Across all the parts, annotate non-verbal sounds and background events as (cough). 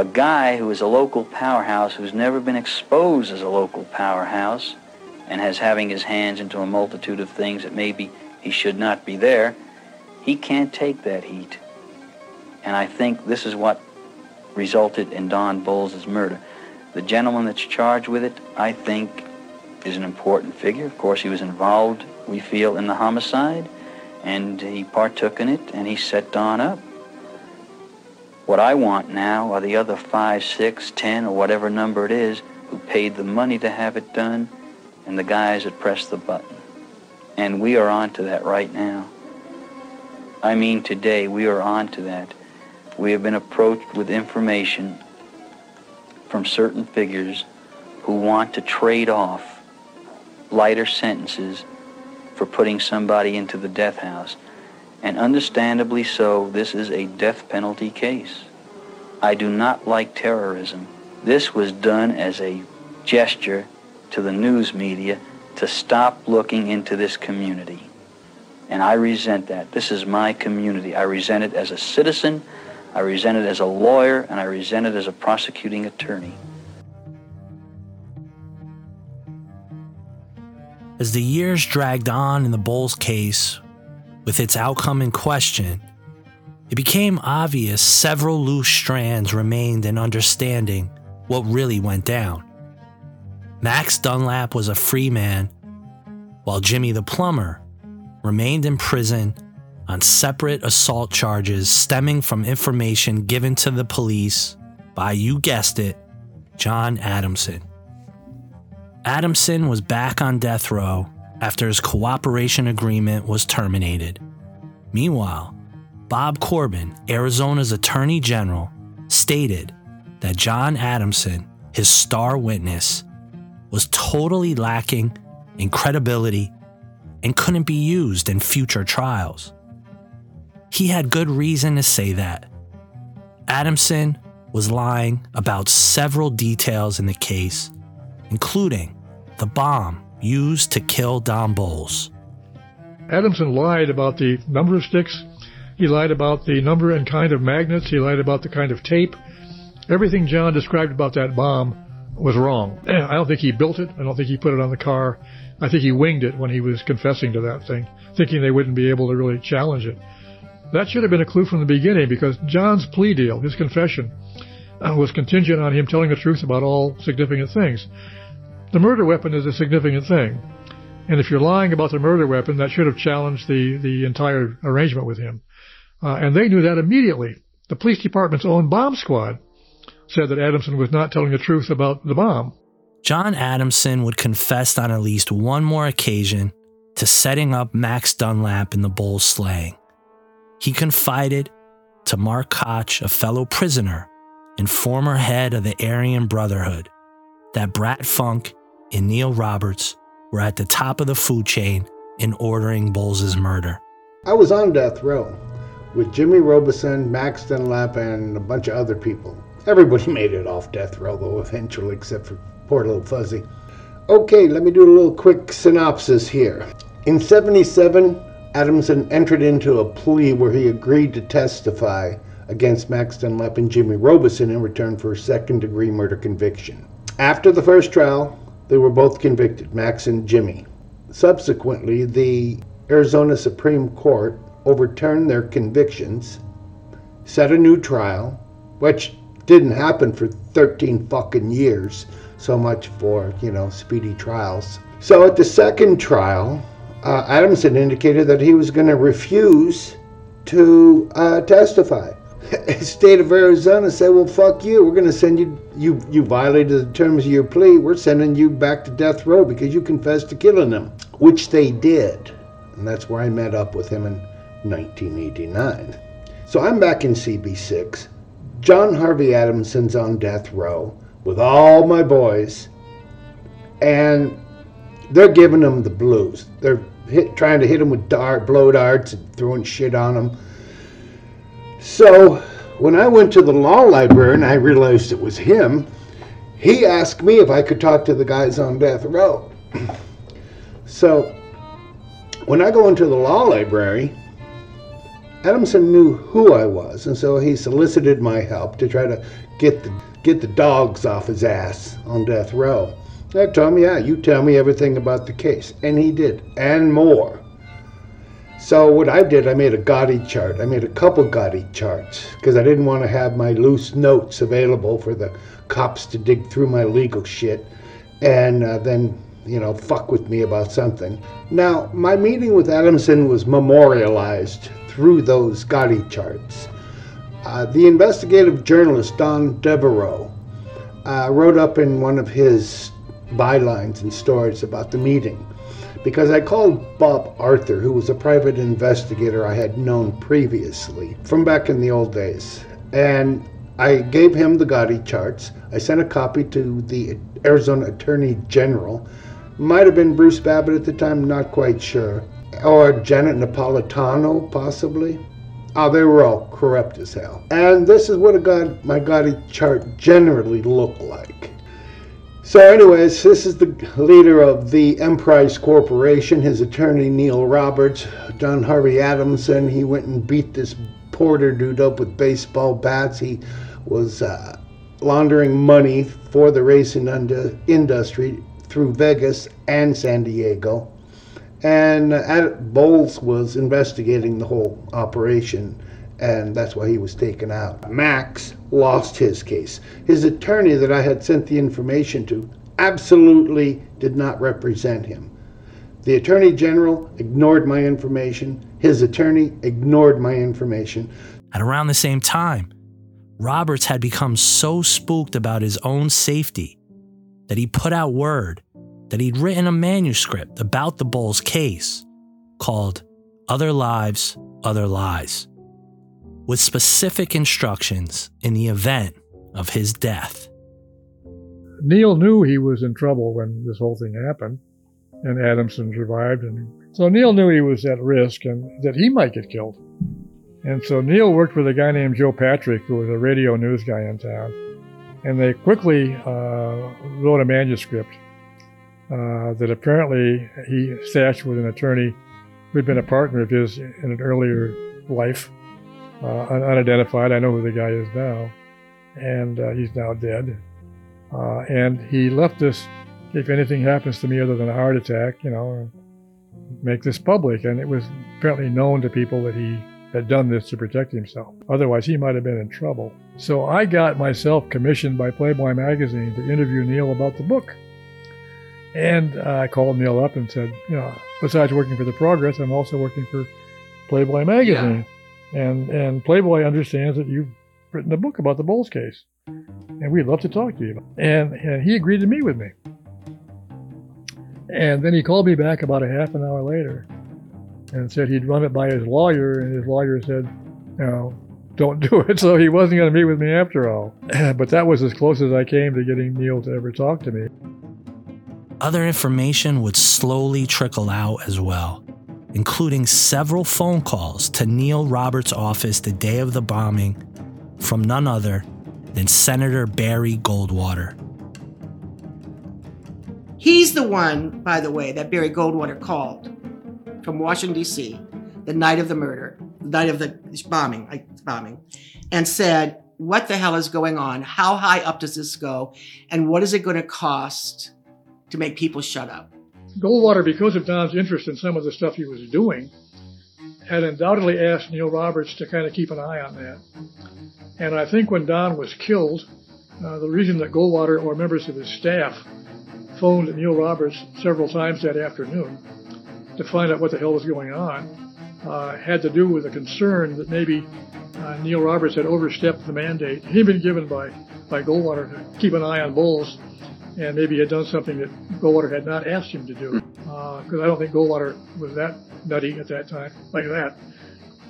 a guy who is a local powerhouse who's never been exposed as a local powerhouse and has having his hands into a multitude of things that maybe he should not be there, he can't take that heat. And I think this is what resulted in Don Bolles' murder. The gentleman that's charged with it, I think, is an important figure. Of course, he was involved, we feel, in the homicide, and he partook in it, and he set Don up. What I want now are the other five, six, ten, or whatever number it is who paid the money to have it done, and the guys that pressed the button. And we are on to that right now. I mean, today we are on to that. We have been approached with information from certain figures who want to trade off lighter sentences for putting somebody into the death house. And understandably so, this is a death penalty case. I do not like terrorism. This was done as a gesture to the news media to stop looking into this community. And I resent that. This is my community. I resent it as a citizen, I resent it as a lawyer, and I resent it as a prosecuting attorney. As the years dragged on in the Bolles case, with its outcome in question, it became obvious several loose strands remained in understanding what really went down. Max Dunlap was a free man, while Jimmy the plumber remained in prison on separate assault charges stemming from information given to the police by, you guessed it, John Adamson. Adamson was back on death row after his cooperation agreement was terminated. Meanwhile, Bob Corbin, Arizona's Attorney General, stated that John Adamson, his star witness, was totally lacking in credibility and couldn't be used in future trials. He had good reason to say that. Adamson was lying about several details in the case, including the bomb used to kill Don Bolles. Adamson lied about the number of sticks. He lied about the number and kind of magnets. He lied about the kind of tape. Everything John described about that bomb was wrong. (clears throat) I don't think he built it. I don't think he put it on the car. I think he winged it when he was confessing to that thing, thinking they wouldn't be able to really challenge it. That should have been a clue from the beginning because John's plea deal, his confession, uh, was contingent on him telling the truth about all significant things. The murder weapon is a significant thing. And if you're lying about the murder weapon, that should have challenged the, the entire arrangement with him. Uh, and they knew that immediately. The police department's own bomb squad said that Adamson was not telling the truth about the bomb. John Adamson would confess on at least one more occasion to setting up Max Dunlap in the Bolles slaying. He confided to Mark Koch, a fellow prisoner and former head of the Aryan Brotherhood, that Brad Funk and Neil Roberts were at the top of the food chain in ordering Bolles' murder. I was on death row with Jimmy Robison, Max Dunlap, and a bunch of other people. Everybody (laughs) made it off death row, though, eventually, except for poor little Fuzzy. Okay, let me do a little quick synopsis here. In 77, Adamson entered into a plea where he agreed to testify against Max Dunlap and Jimmy Robison in return for a second degree murder conviction. After the first trial, they were both convicted, Max and Jimmy. Subsequently, the Arizona Supreme Court overturned their convictions, set a new trial, which didn't happen for 13 fucking years. So much for, you know, speedy trials. So at the second trial, uh, Adamson indicated that he was going to refuse to uh, testify. (laughs) state of Arizona said, "Well, fuck you. We're going to send you. You you violated the terms of your plea. We're sending you back to death row because you confessed to killing them," which they did, and that's where I met up with him in 1989. So I'm back in CB6. John Harvey Adamson's on death row with all my boys, and they're giving him the blues. They're hit, trying to hit him with dart, blow darts, and throwing shit on him. So when I went to the law library and I realized it was him, he asked me if I could talk to the guys on death row. (clears throat) so when I go into the law library, Adamson knew who I was, and so he solicited my help to try to get the get the dogs off his ass on death row. I told him, yeah, you tell me everything about the case. And he did, and more. So what I did, I made a Gotti chart. I made a couple Gotti charts because I didn't want to have my loose notes available for the cops to dig through my legal shit and uh, then, you know, fuck with me about something. Now, my meeting with Adamson was memorialized through those Gotti charts. Uh, the investigative journalist Don Devereux uh, wrote up in one of his bylines and stories about the meeting because I called Bob Arthur, who was a private investigator I had known previously from back in the old days. And I gave him the Gotti charts. I sent a copy to the Arizona Attorney General. Might have been Bruce Babbitt at the time, not quite sure. Or Janet Napolitano, possibly. Oh, they were all corrupt as hell. And this is what a God, my Gotti chart generally looked like. So, anyways, this is the leader of the Emprise Corporation, his attorney Neil Roberts, John Harvey Adamson. He went and beat this Porter dude up with baseball bats. He was uh, laundering money for the racing industry through Vegas and San Diego. And uh, Bolles was investigating the whole operation and that's why he was taken out. Max lost his case. His attorney that I had sent the information to absolutely did not represent him. The Attorney General ignored my information. His attorney ignored my information. At around the same time, Roberts had become so spooked about his own safety that he put out word that he'd written a manuscript about the Bolles case called Other Lives, Other Lies with specific instructions in the event of his death. Neil knew he was in trouble when this whole thing happened, and Adamson survived. And so Neil knew he was at risk and that he might get killed. And so Neil worked with a guy named Joe Patrick, who was a radio news guy in town. And they quickly uh, wrote a manuscript uh, that apparently he stashed with an attorney who'd been a partner of his in an earlier life uh, unidentified. I know who the guy is now, and uh, he's now dead. Uh, and he left this. If anything happens to me other than a heart attack, you know, make this public. And it was apparently known to people that he had done this to protect himself. Otherwise, he might have been in trouble. So I got myself commissioned by Playboy magazine to interview Neil about the book. And I called Neil up and said, you know, besides working for the Progress, I'm also working for Playboy magazine. Yeah and and Playboy understands that you've written a book about the Bolles case, and we'd love to talk to you. And, and he agreed to meet with me. And then he called me back about a half an hour later and said he'd run it by his lawyer, and his lawyer said, you know, don't do it. (laughs) So he wasn't going to meet with me after all. (clears throat) but that was as close as I came to getting Neil to ever talk to me. Other information would slowly trickle out as well including several phone calls to Neil Roberts' office the day of the bombing from none other than Senator Barry Goldwater. He's the one, by the way, that Barry Goldwater called from Washington, D.C., the night of the murder, the night of the bombing, bombing, and said, What the hell is going on? How high up does this go? And what is it going to cost to make people shut up? Goldwater, because of Don's interest in some of the stuff he was doing, had undoubtedly asked Neil Roberts to kind of keep an eye on that. And I think when Don was killed, uh, the reason that Goldwater or members of his staff phoned Neil Roberts several times that afternoon to find out what the hell was going on uh, had to do with a concern that maybe uh, Neil Roberts had overstepped the mandate he'd been given by, by Goldwater to keep an eye on Bolles and maybe had done something that Goldwater had not asked him to do. Because uh, I don't think Goldwater was that nutty at that time, like that.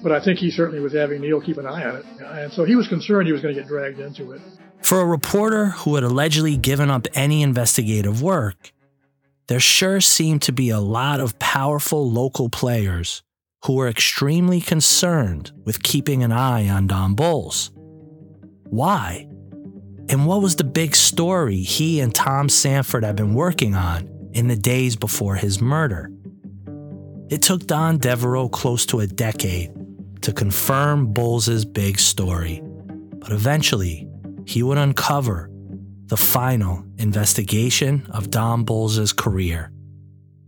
But I think he certainly was having Neil keep an eye on it. And so he was concerned he was going to get dragged into it. For a reporter who had allegedly given up any investigative work, there sure seemed to be a lot of powerful local players who were extremely concerned with keeping an eye on Don Bolles. Why? And what was the big story he and Tom Sanford had been working on in the days before his murder? It took Don Devereux close to a decade to confirm Bolles' big story, but eventually he would uncover the final investigation of Don Bolles' career,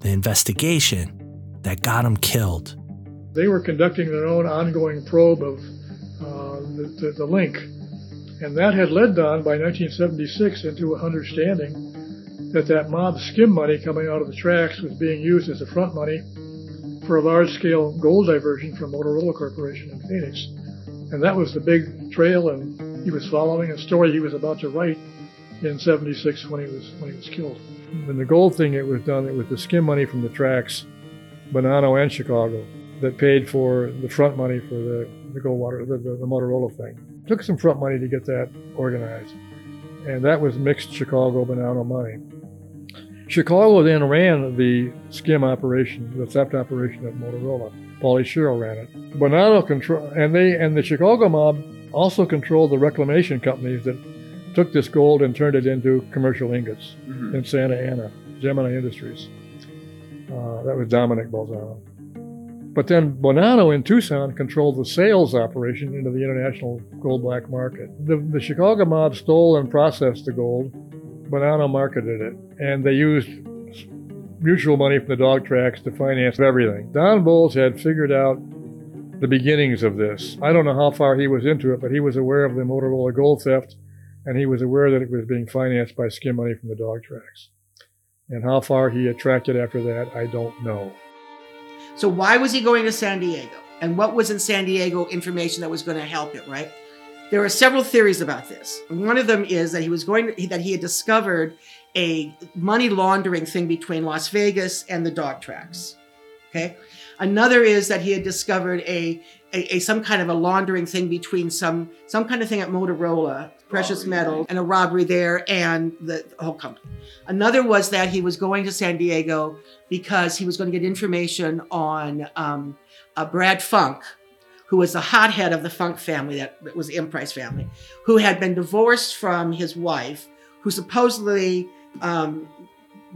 the investigation that got him killed. They were conducting their own ongoing probe of uh, the, the, the link, and that had led Don by 1976 into an understanding that that mob skim money coming out of the tracks was being used as the front money for a large-scale gold diversion from Motorola Corporation in Phoenix. And that was the big trail, and he was following a story he was about to write in 76 when he was when he was killed. And the gold thing it was done, it was the skim money from the tracks, Bonanno and Chicago, that paid for the front money for the, the Goldwater, the, the, the Motorola thing. Took some front money to get that organized. And that was mixed Chicago Bonanno money. Chicago then ran the skim operation, the theft operation at Motorola. Paulie Sherrill ran it. Bonanno control, and they and the Chicago mob also controlled the reclamation companies that took this gold and turned it into commercial ingots mm-hmm. in Santa Ana, Gemini Industries. Uh, that was Dominic Balzano. But then Bonanno in Tucson controlled the sales operation into the international gold black market. The, the Chicago mob stole and processed the gold. Bonanno marketed it, and they used mutual money from the dog tracks to finance everything. Don Bolles had figured out the beginnings of this. I don't know how far he was into it, but he was aware of the Motorola gold theft, and he was aware that it was being financed by skim money from the dog tracks. And how far he attracted after that, I don't know. So why was he going to San Diego? And what was in San Diego information that was going to help him, right? There are several theories about this. One of them is that he was going to, that he had discovered a money laundering thing between Las Vegas and the dog tracks. Okay. Another is that he had discovered a, a, a, some kind of a laundering thing between some some kind of thing at Motorola, precious metal, and a robbery there, and the whole company. Another was that he was going to San Diego because he was going to get information on um, uh, Brad Funk, who was the hothead of the Funk family, that, that was the Emprise family, who had been divorced from his wife, who supposedly um,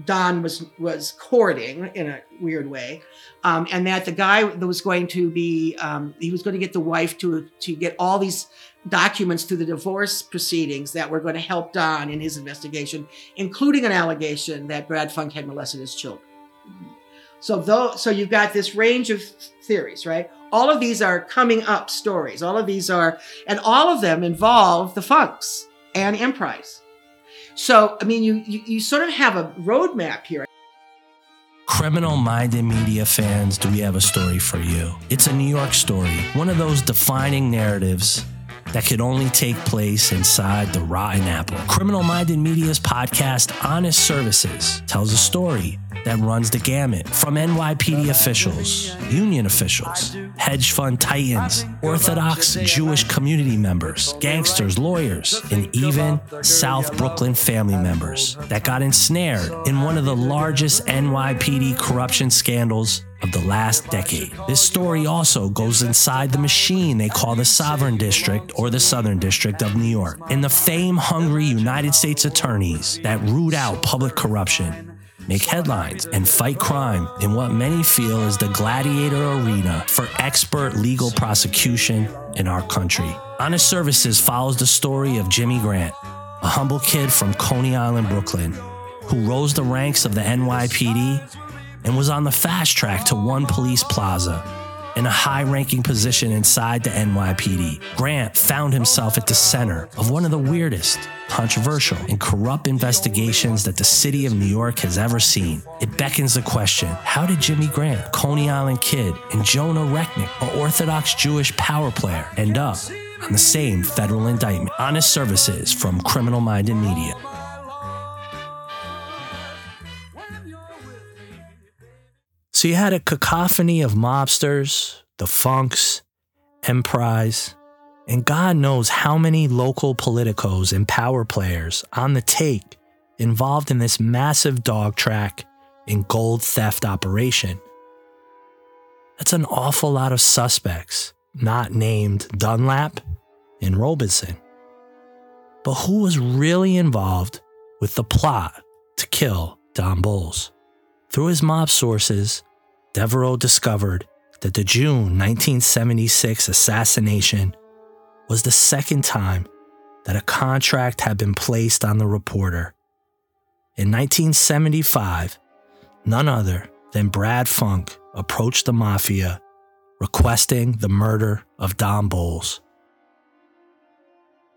Don was was courting in a weird way, um, and that the guy that was going to be um, he was going to get the wife to to get all these documents through the divorce proceedings that were going to help Don in his investigation, including an allegation that Brad Funk had molested his children. So though so you've got this range of theories, right? All of these are coming up stories. All of these are, and all of them involve the Funks and M. So, I mean, you, you, you sort of have a roadmap here. Criminal minded media fans, do we have a story for you? It's a New York story, one of those defining narratives that could only take place inside the rotten apple. Criminal Minded Media's podcast, Honest Services, tells a story that runs the gamut from NYPD officials, union officials, hedge fund titans, Orthodox Jewish community members, gangsters, lawyers, and even South Brooklyn family members that got ensnared in one of the largest NYPD corruption scandals of the last decade. This story also goes inside the machine they call the Sovereign District or the Southern District of New York, and the fame hungry United States attorneys that root out public corruption make headlines, and fight crime in what many feel is the gladiator arena for expert legal prosecution in our country. Honest Services follows the story of Jimmy Grant, a humble kid from Coney Island, Brooklyn, who rose the ranks of the NYPD and was on the fast track to One Police Plaza in a high ranking position inside the NYPD. Grant found himself at the center of one of the weirdest, controversial, and corrupt investigations that the city of New York has ever seen. It beckons the question how did Jimmy Grant, Coney Island kid, and Jonah Recknick, an Orthodox Jewish power player, end up on the same federal indictment? Honest Services from Criminal Minded Media. So you had a cacophony of mobsters, the Funks, Emprise, and God knows how many local politicos and power players on the take involved in this massive dog track and gold theft operation. That's an awful lot of suspects not named Dunlap and Robinson. But who was really involved with the plot to kill Don Bolles? Through his mob sources, Devereux discovered that the June 1976 assassination was the second time that a contract had been placed on the reporter. In 1975, none other than Brad Funk approached the mafia requesting the murder of Don Bolles.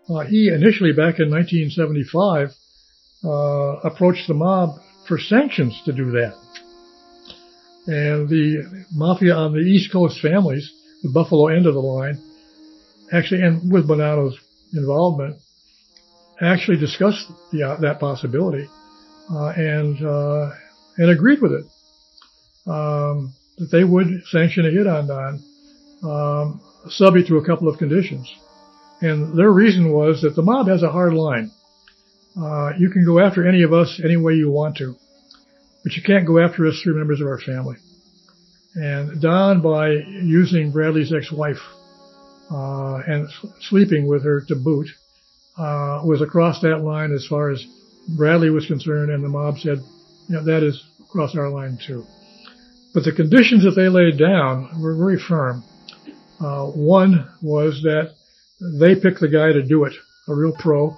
Uh, he initially, back in 1975, uh, approached the mob for sanctions to do that. And the mafia on the East Coast families, the Buffalo end of the line, actually, and with Bonanno's involvement, actually discussed the, uh, that possibility uh, and uh, and agreed with it. Um, that they would sanction a hit on Don, um, subject to a couple of conditions. And their reason was that the mob has a hard line. Uh, you can go after any of us any way you want to, but you can't go after us through members of our family. And Don, by using Bradley's ex-wife uh, and sleeping with her to boot, uh, was across that line as far as Bradley was concerned, and the mob said, you know, that is across our line too. But the conditions that they laid down were very firm. Uh, one was that they picked the guy to do it, a real pro.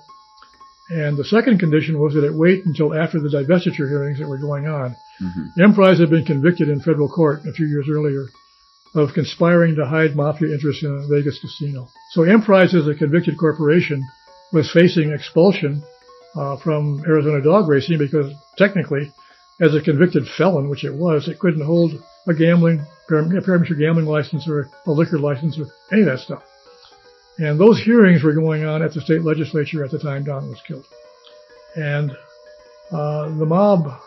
And the second condition was that it wait until after the divestiture hearings that were going on. Mm-hmm. Emprise had been convicted in federal court a few years earlier of conspiring to hide mafia interests in a Vegas casino. So Emprise, as a convicted corporation, was facing expulsion uh, from Arizona dog racing because technically, as a convicted felon, which it was, it couldn't hold a gambling, a parimutuel gambling license or a liquor license or any of that stuff. And those hearings were going on at the state legislature at the time Don was killed. And uh, the mob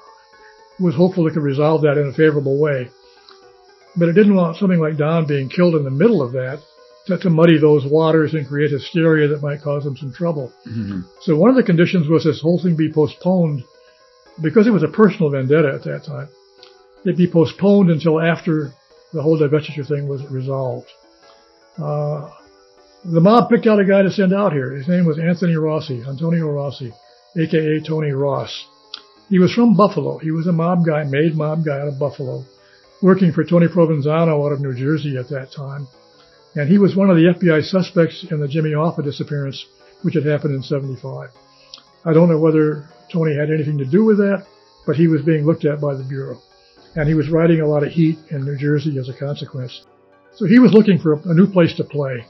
was hopeful it could resolve that in a favorable way. But it didn't want something like Don being killed in the middle of that to, to muddy those waters and create hysteria that might cause them some trouble. Mm-hmm. So one of the conditions was this whole thing be postponed because it was a personal vendetta at that time. It be postponed until after the whole divestiture thing was resolved. Uh, the mob picked out a guy to send out here. His name was Anthony Rossi, Antonio Rossi, aka Tony Ross. He was from Buffalo. He was a mob guy, made mob guy out of Buffalo, working for Tony Provenzano out of New Jersey at that time. And he was one of the FBI suspects in the Jimmy Hoffa disappearance, which had happened in 75. I don't know whether Tony had anything to do with that, but he was being looked at by the Bureau. And he was riding a lot of heat in New Jersey as a consequence. So he was looking for a new place to play.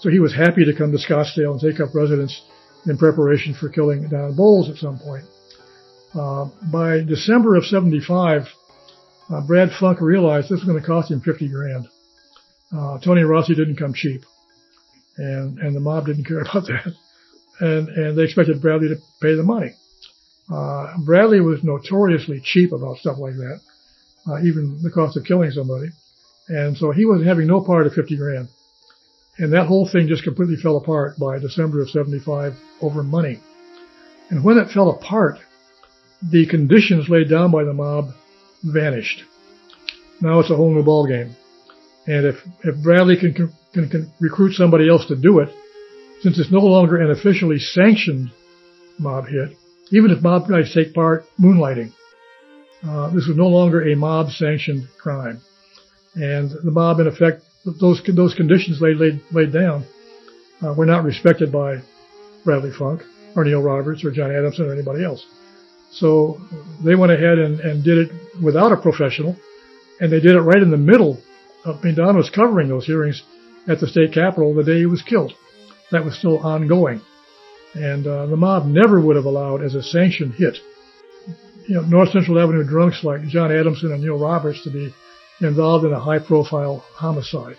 So he was happy to come to Scottsdale and take up residence in preparation for killing Don Bolles at some point. Uh, by December of 75, uh, Brad Funk realized this was going to cost him 50 grand. Uh, Tony Rossi didn't come cheap. And, and the mob didn't (laughs) care about that. And, and they expected Bradley to pay the money. Uh, Bradley was notoriously cheap about stuff like that, uh, even the cost of killing somebody. And so he was having no part of 50 grand. And that whole thing just completely fell apart by December of 75 over money. And when it fell apart, the conditions laid down by the mob vanished. Now it's a whole new ballgame. And if, if Bradley can, can, can recruit somebody else to do it, since it's no longer an officially sanctioned mob hit, even if mob guys take part moonlighting, uh, this was no longer a mob sanctioned crime. And the mob, in effect, those those conditions they laid laid down uh, were not respected by Bradley Funk or Neil Roberts or John Adamson or anybody else. So they went ahead and, and did it without a professional, and they did it right in the middle. Of, I mean, Don was covering those hearings at the state capitol the day he was killed. That was still ongoing, and uh, the mob never would have allowed as a sanctioned hit, you know, North Central Avenue drunks like John Adamson and Neil Roberts to be involved in a high profile homicide.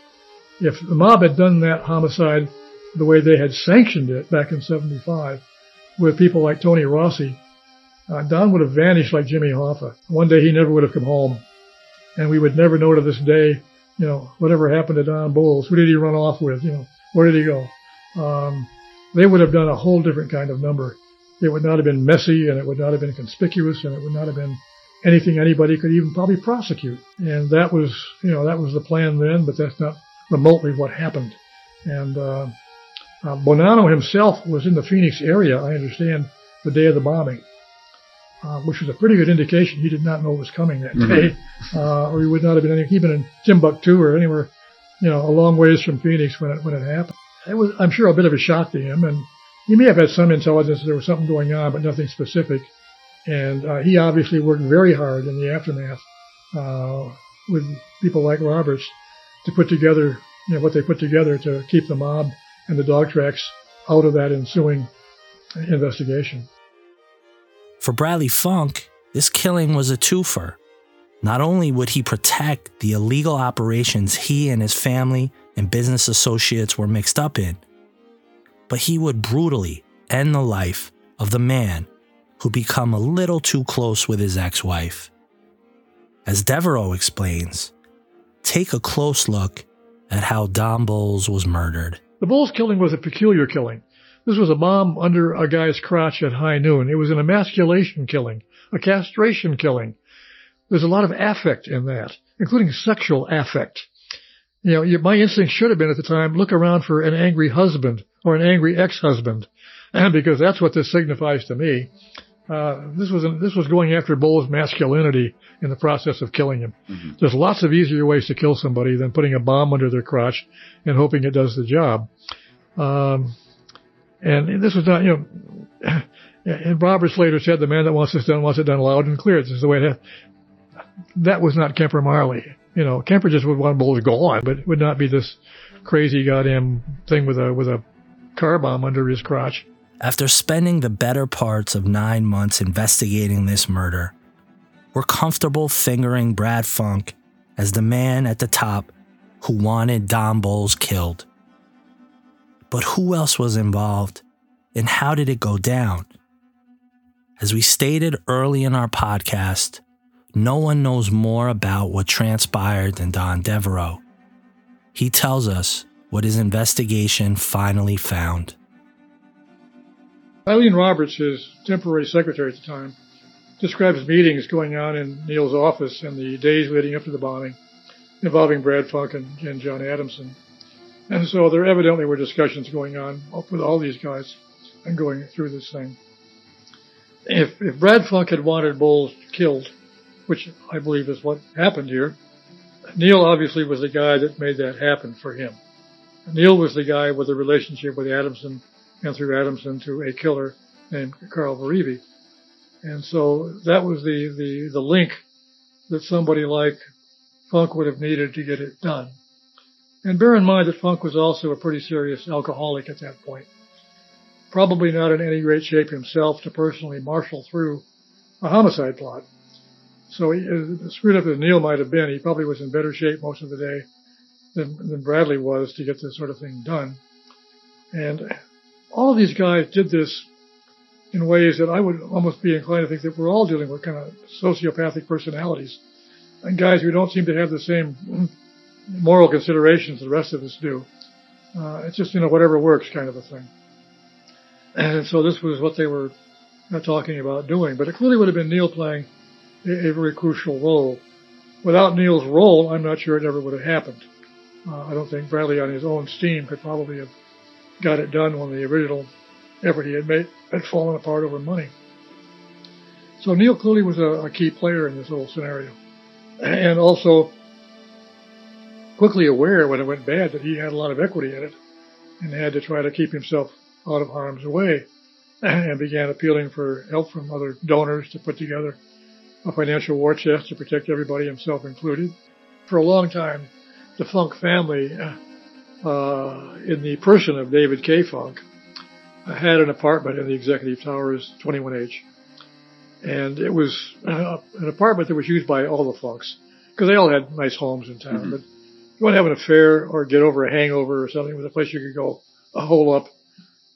If the mob had done that homicide the way they had sanctioned it back in 75 with people like Tony Rossi, uh, Don would have vanished like Jimmy Hoffa. One day he never would have come home. And we would never know to this day, you know, whatever happened to Don Bolles. Who did he run off with? You know, where did he go? Um, they would have done a whole different kind of number. It would not have been messy and it would not have been conspicuous and it would not have been anything anybody could even probably prosecute. And that was, you know, that was the plan then, but that's not remotely what happened. And uh, uh, Bonanno himself was in the Phoenix area, I understand, the day of the bombing. uh, which was a pretty good indication he did not know it was coming that day, uh, or he would not have been any, even in Timbuktu or anywhere, you know, a long ways from Phoenix when it when it happened. It was, I'm sure, a bit of a shock to him, and he may have had some intelligence that there was something going on, but nothing specific. And uh, he obviously worked very hard in the aftermath uh, with people like Roberts to put together, you know, what they put together to keep the mob and the dog tracks out of that ensuing investigation. For Bradley Funk, this killing was a twofer. Not only would he protect the illegal operations he and his family and business associates were mixed up in, but he would brutally end the life of the man who become a little too close with his ex-wife. As Devereux explains, take a close look at how Don Bolles was murdered. The Bolles killing was a peculiar killing. This was a bomb under a guy's crotch at high noon. It was an emasculation killing, a castration killing. There's a lot of affect in that, including sexual affect. You know, my instinct should have been at the time, look around for an angry husband or an angry ex-husband, (clears throat) because that's what this signifies to me. Uh, this was this was going after Bull's masculinity in the process of killing him. Mm-hmm. There's lots of easier ways to kill somebody than putting a bomb under their crotch and hoping it does the job. Um, and this was not, you know, (sighs) and Roberts later said the man that wants this done wants it done loud and clear. This is the way it has. That was not Kemper Marley. You know, Kemper just would want Bolles gone, but it would not be this crazy goddamn thing with a with a car bomb under his crotch. After spending the better parts of nine months investigating this murder, we're comfortable fingering Brad Funk as the man at the top who wanted Don Bolles killed. But who else was involved and how did it go down? As we stated early in our podcast, no one knows more about what transpired than Don Devereux. He tells us what his investigation finally found. Eileen Roberts, his temporary secretary at the time, describes meetings going on in Neil's office in the days leading up to the bombing involving Brad Funk and, and John Adamson. And so there evidently were discussions going on with all these guys and going through this thing. If, if Brad Funk had wanted Bolles killed, which I believe is what happened here, Neil obviously was the guy that made that happen for him. Neil was the guy with a relationship with Adamson and through Adamson to a killer named Carl Verivi. And so that was the, the, the link that somebody like Funk would have needed to get it done. And bear in mind that Funk was also a pretty serious alcoholic at that point. Probably not in any great shape himself to personally marshal through a homicide plot. So he, uh, as screwed up as Neil might have been, he probably was in better shape most of the day than, than Bradley was to get this sort of thing done. And all of these guys did this in ways that I would almost be inclined to think that we're all dealing with kind of sociopathic personalities and guys who don't seem to have the same moral considerations the rest of us do. Uh, it's just, you know, whatever works kind of a thing. And so this was what they were talking about doing. But it clearly would have been Neil playing a, a, very crucial role. Without Neil's role, I'm not sure it ever would have happened. Uh, I don't think Bradley on his own steam could probably have got it done when the original effort he had made had fallen apart over money. So Neil clearly was a, a key player in this whole scenario. And also quickly aware when it went bad that he had a lot of equity in it and had to try to keep himself out of harm's way and began appealing for help from other donors to put together a financial war chest to protect everybody, himself included. For a long time, the Funk family, uh, uh, in the person of David K. Funk, I had an apartment in the executive towers 21H. And it was uh, an apartment that was used by all the Funks because they all had nice homes in town. Mm-hmm. But you want to have an affair or get over a hangover or something, it was a place you could go a hole up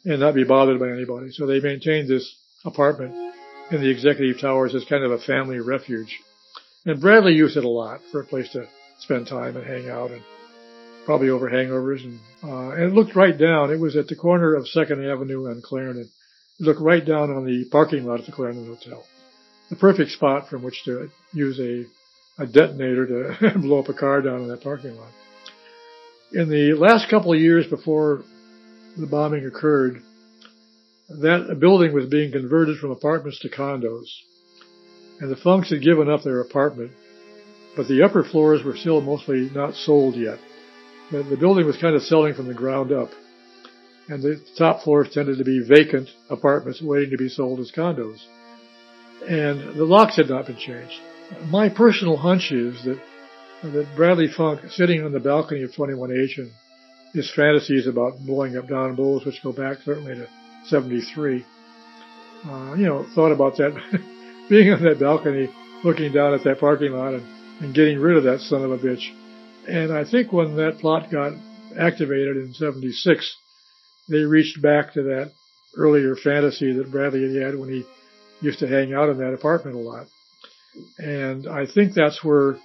and not be bothered by anybody. So they maintained this apartment in the executive towers as kind of a family refuge. And Bradley used it a lot for a place to spend time and hang out and probably over hangovers. And, uh, and it looked right down. It was at the corner of Second Avenue and Clarendon. It looked right down on the parking lot at the Clarendon Hotel. The perfect spot from which to use a a detonator to (laughs) blow up a car down in that parking lot. In the last couple of years before the bombing occurred, that building was being converted from apartments to condos. and the Funks had given up their apartment, but the upper floors were still mostly not sold yet. The, building was kind of selling from the ground up, and the top floors tended to be vacant apartments waiting to be sold as condos. And the locks had not been changed. My personal hunch is that that Bradley Funk, sitting on the balcony of 21H and his fantasies about blowing up Don Bolles, which go back certainly to 73, uh, you know, thought about that, (laughs) being on that balcony, looking down at that parking lot and, and getting rid of that son of a bitch. And I think when that plot got activated in 76, they reached back to that earlier fantasy that Bradley had had when he used to hang out in that apartment a lot. And I think that's where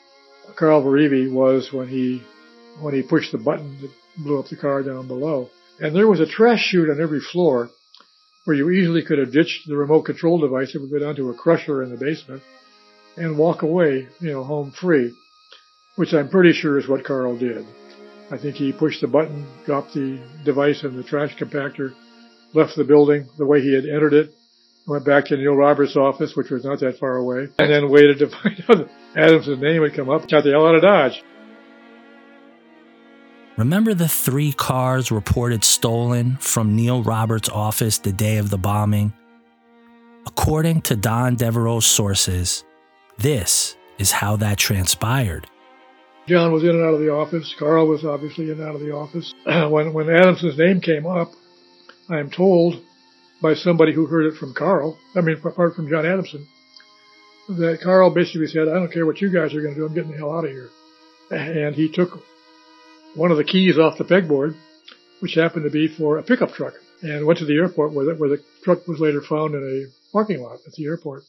Carl Verivi was when he when he pushed the button that blew up the car down below. And there was a trash chute on every floor where you easily could have ditched the remote control device that would go down to a crusher in the basement and walk away, you know, home free, which I'm pretty sure is what Carl did. I think he pushed the button, dropped the device in the trash compactor, left the building the way he had entered it, went back to Neil Roberts' office, which was not that far away, and then waited to (laughs) find out Adams' name would come up, got the hell out of Dodge. Remember the three cars reported stolen from Neil Roberts' office the day of the bombing? According to Don Devereux's sources, this is how that transpired. John was in and out of the office. Carl was obviously in and out of the office. (clears throat) when, when Adamson's name came up, I am told by somebody who heard it from Carl, I mean, apart from John Adamson, that Carl basically said, I don't care what you guys are going to do, I'm getting the hell out of here. And he took one of the keys off the pegboard, which happened to be for a pickup truck, and went to the airport where the, where the truck was later found in a parking lot at the airport.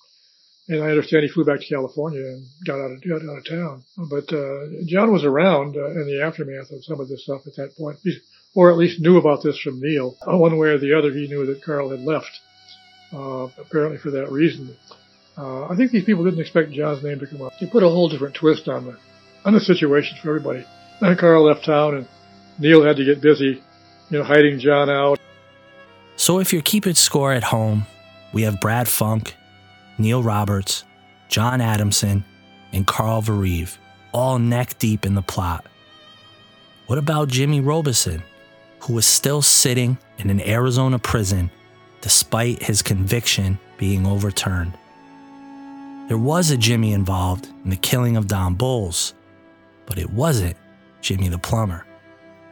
And I understand he flew back to California and got out of, got out of town. But uh, John was around uh, in the aftermath of some of this stuff at that point, or at least knew about this from Neil. One way or the other, he knew that Carl had left, uh, apparently for that reason. Uh, I think these people didn't expect John's name to come up. He put a whole different twist on the on the situation for everybody. Then Carl left town, and Neil had to get busy, you know, hiding John out. So if you're keeping score at home, we have Brad Funk, Neil Roberts, John Adamson, and Carl Verive, all neck deep in the plot. What about Jimmy Robison, who was still sitting in an Arizona prison despite his conviction being overturned? There was a Jimmy involved in the killing of Don Bolles, but it wasn't Jimmy the plumber.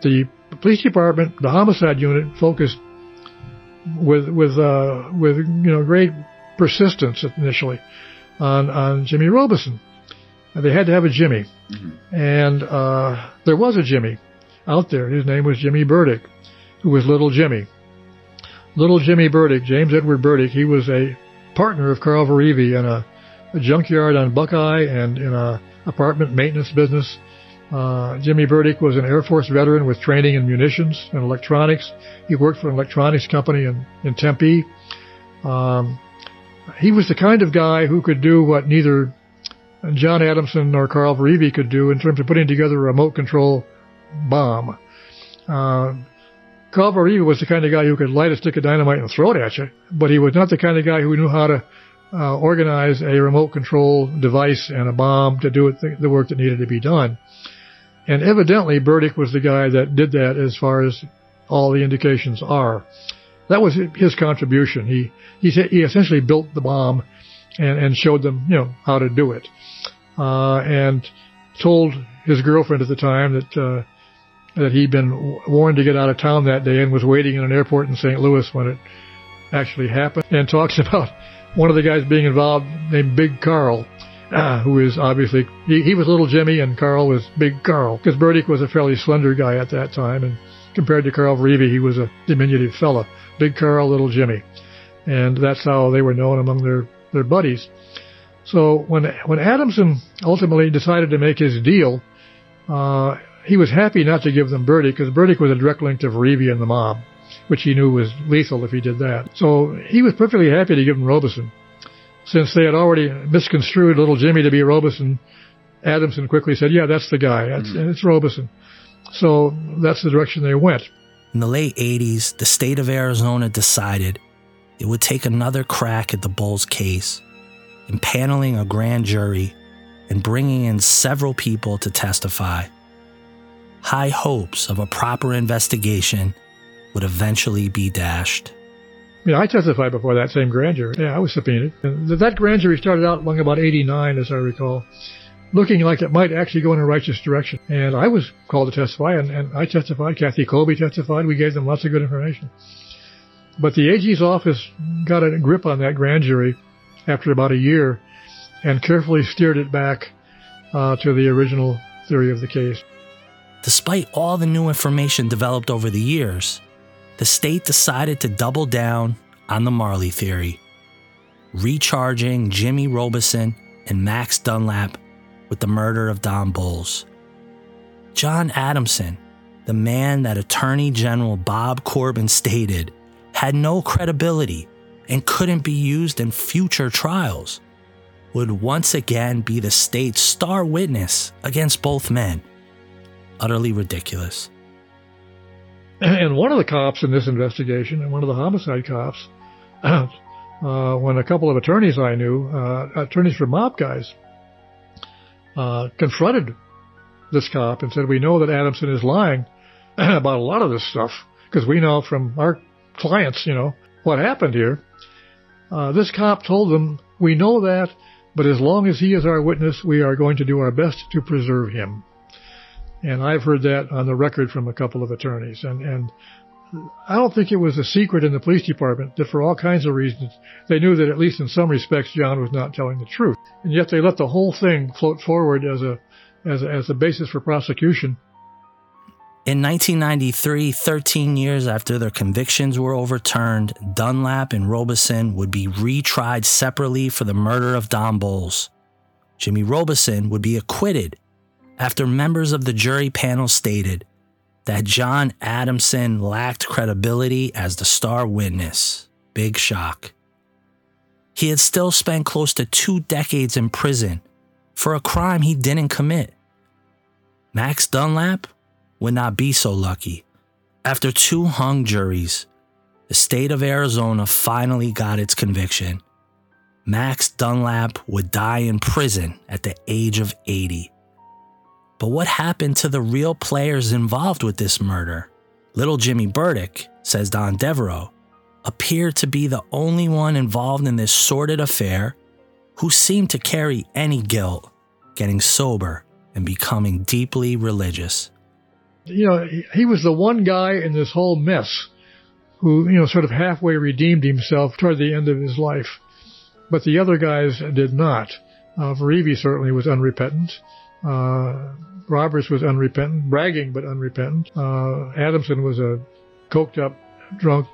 The police department, the homicide unit, focused with with uh, with you know great persistence initially on on Jimmy Robison. They had to have a Jimmy, mm-hmm. and uh, there was a Jimmy out there. His name was Jimmy Burdick, who was Little Jimmy. Little Jimmy Burdick, James Edward Burdick, he was a partner of Carl Verivi in a, a junkyard on Buckeye and in a apartment maintenance business uh, Jimmy Burdick was an Air Force veteran with training in munitions and electronics. He worked for an electronics company in, in Tempe. Um, he was the kind of guy who could do what neither John Adamson nor Carl Verivi could do in terms of putting together a remote control bomb. Uh, Carl Verivi was the kind of guy who could light a stick of dynamite and throw it at you, but he was not the kind of guy who knew how to uh, organize a remote control device and a bomb to do the, the work that needed to be done. And evidently, Burdick was the guy that did that as far as all the indications are. That was his contribution. He, he, he essentially built the bomb and, and showed them, you know, how to do it. Uh, and told his girlfriend at the time that, uh, that he'd been warned to get out of town that day and was waiting in an airport in St. Louis when it actually happened and talks (laughs) about one of the guys being involved named Big Carl uh, (clears throat) who is obviously he, he, was little Jimmy and Carl was big Carl because Burdick was a fairly slender guy at that time, and compared to Carl Verivi, he was a diminutive fella. Big Carl, little Jimmy, and that's how they were known among their their buddies. So when when Adamson ultimately decided to make his deal, uh, he was happy not to give them Burdick because Burdick was a direct link to Verivi and the mob, which he knew was lethal if he did that. So he was perfectly happy to give him Robison. since they had already misconstrued little Jimmy to be Robison, Adamson quickly said, "Yeah, that's the guy. That's, mm-hmm. It's Robison. So that's the direction they went. In the late 80s, the state of Arizona decided it would take another crack at the Bolles case. impaneling a grand jury, and bringing in several people to testify. High hopes of a proper investigation would eventually be dashed. Yeah, I testified before that same grand jury. Yeah, I was subpoenaed. And that grand jury started out among about 89, as I recall, looking like it might actually go in a righteous direction. And I was called to testify, and, and I testified. Kathy Colby testified. We gave them lots of good information. But the AG's office got a grip on that grand jury after about a year and carefully steered it back uh, to the original theory of the case. Despite all the new information developed over the years, the state decided to double down on the Marley theory, recharging Jimmy Robison and Max Dunlap with the murder of Don Bolles. John Adamson, the man that Attorney General Bob Corbin stated had no credibility and couldn't be used in future trials, would once again be the state's star witness against both men. Utterly ridiculous. (clears throat) And one of the cops in this investigation, and one of the homicide cops, (clears throat) uh, when a couple of attorneys I knew, uh, attorneys for mob guys, uh, confronted this cop and said, "We know that Adamson is lying (clears throat) about a lot of this stuff because we know from our clients, you know, what happened here." Uh, this cop told them, "We know that, but as long as he is our witness, we are going to do our best to preserve him." And I've heard that on the record from a couple of attorneys. And, and I don't think it was a secret in the police department that for all kinds of reasons, they knew that at least in some respects, John was not telling the truth. And yet they let the whole thing float forward as a, as a, as a basis for prosecution. In 1993, 13 years after their convictions were overturned, Dunlap and Robison would be retried separately for the murder of Don Bolles. Jimmy Robison would be acquitted after members of the jury panel stated that John Adamson lacked credibility as the star witness. Big shock. He had still spent close to two decades in prison for a crime he didn't commit. Max Dunlap would not be so lucky. After two hung juries, the state of Arizona finally got its conviction. Max Dunlap would die in prison at the age of 80. But what happened to the real players involved with this murder? Little Jimmy Burdick, says Don Devereux, appeared to be the only one involved in this sordid affair who seemed to carry any guilt, getting sober and becoming deeply religious. You know, he was the one guy in this whole mess who, you know, sort of halfway redeemed himself toward the end of his life. But the other guys did not. Uh, certainly was unrepentant. Uh, Roberts was unrepentant, bragging but unrepentant. Uh, Adamson was a coked up drunk,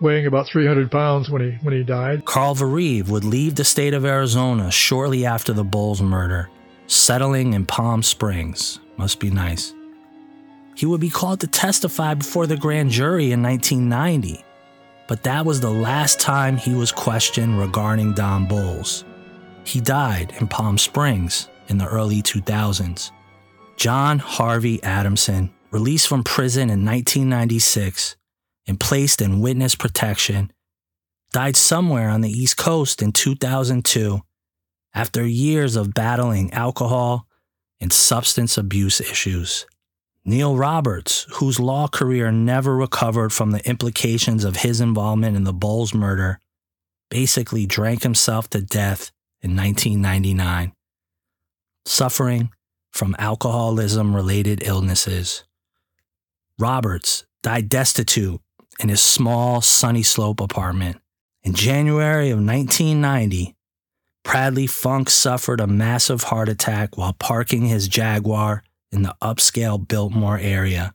weighing about 300 pounds when he when he died. Carl Verive would leave the state of Arizona shortly after the Bolles murder, settling in Palm Springs. Must be nice. He would be called to testify before the grand jury in 1990, but that was the last time he was questioned regarding Don Bolles. He died in Palm Springs in the early 2000s. John Harvey Adamson, released from prison in 1996 and placed in witness protection, died somewhere on the East Coast in 2002 after years of battling alcohol and substance abuse issues. Neil Roberts, whose law career never recovered from the implications of his involvement in the Bolles murder, basically drank himself to death in 1999 suffering from alcoholism related illnesses. Roberts died destitute in his small Sunny Slope apartment. In January of 1990, Bradley Funk suffered a massive heart attack while parking his Jaguar in the upscale Biltmore area.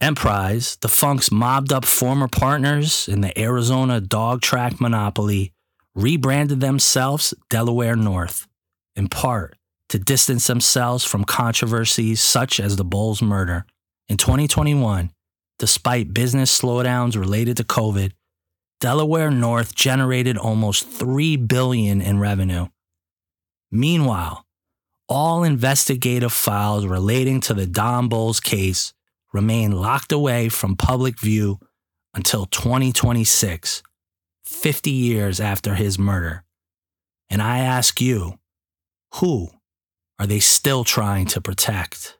Emprise, the Funks mobbed up former partners in the Arizona dog track monopoly, rebranded themselves Delaware North, in part to distance themselves from controversies such as the Bolles murder. In 2021, despite business slowdowns related to COVID, Delaware North generated almost 3 billion in revenue. Meanwhile, all investigative files relating to the Don Bolles case remain locked away from public view until 2026, 50 years after his murder. And I ask you, who are they still trying to protect?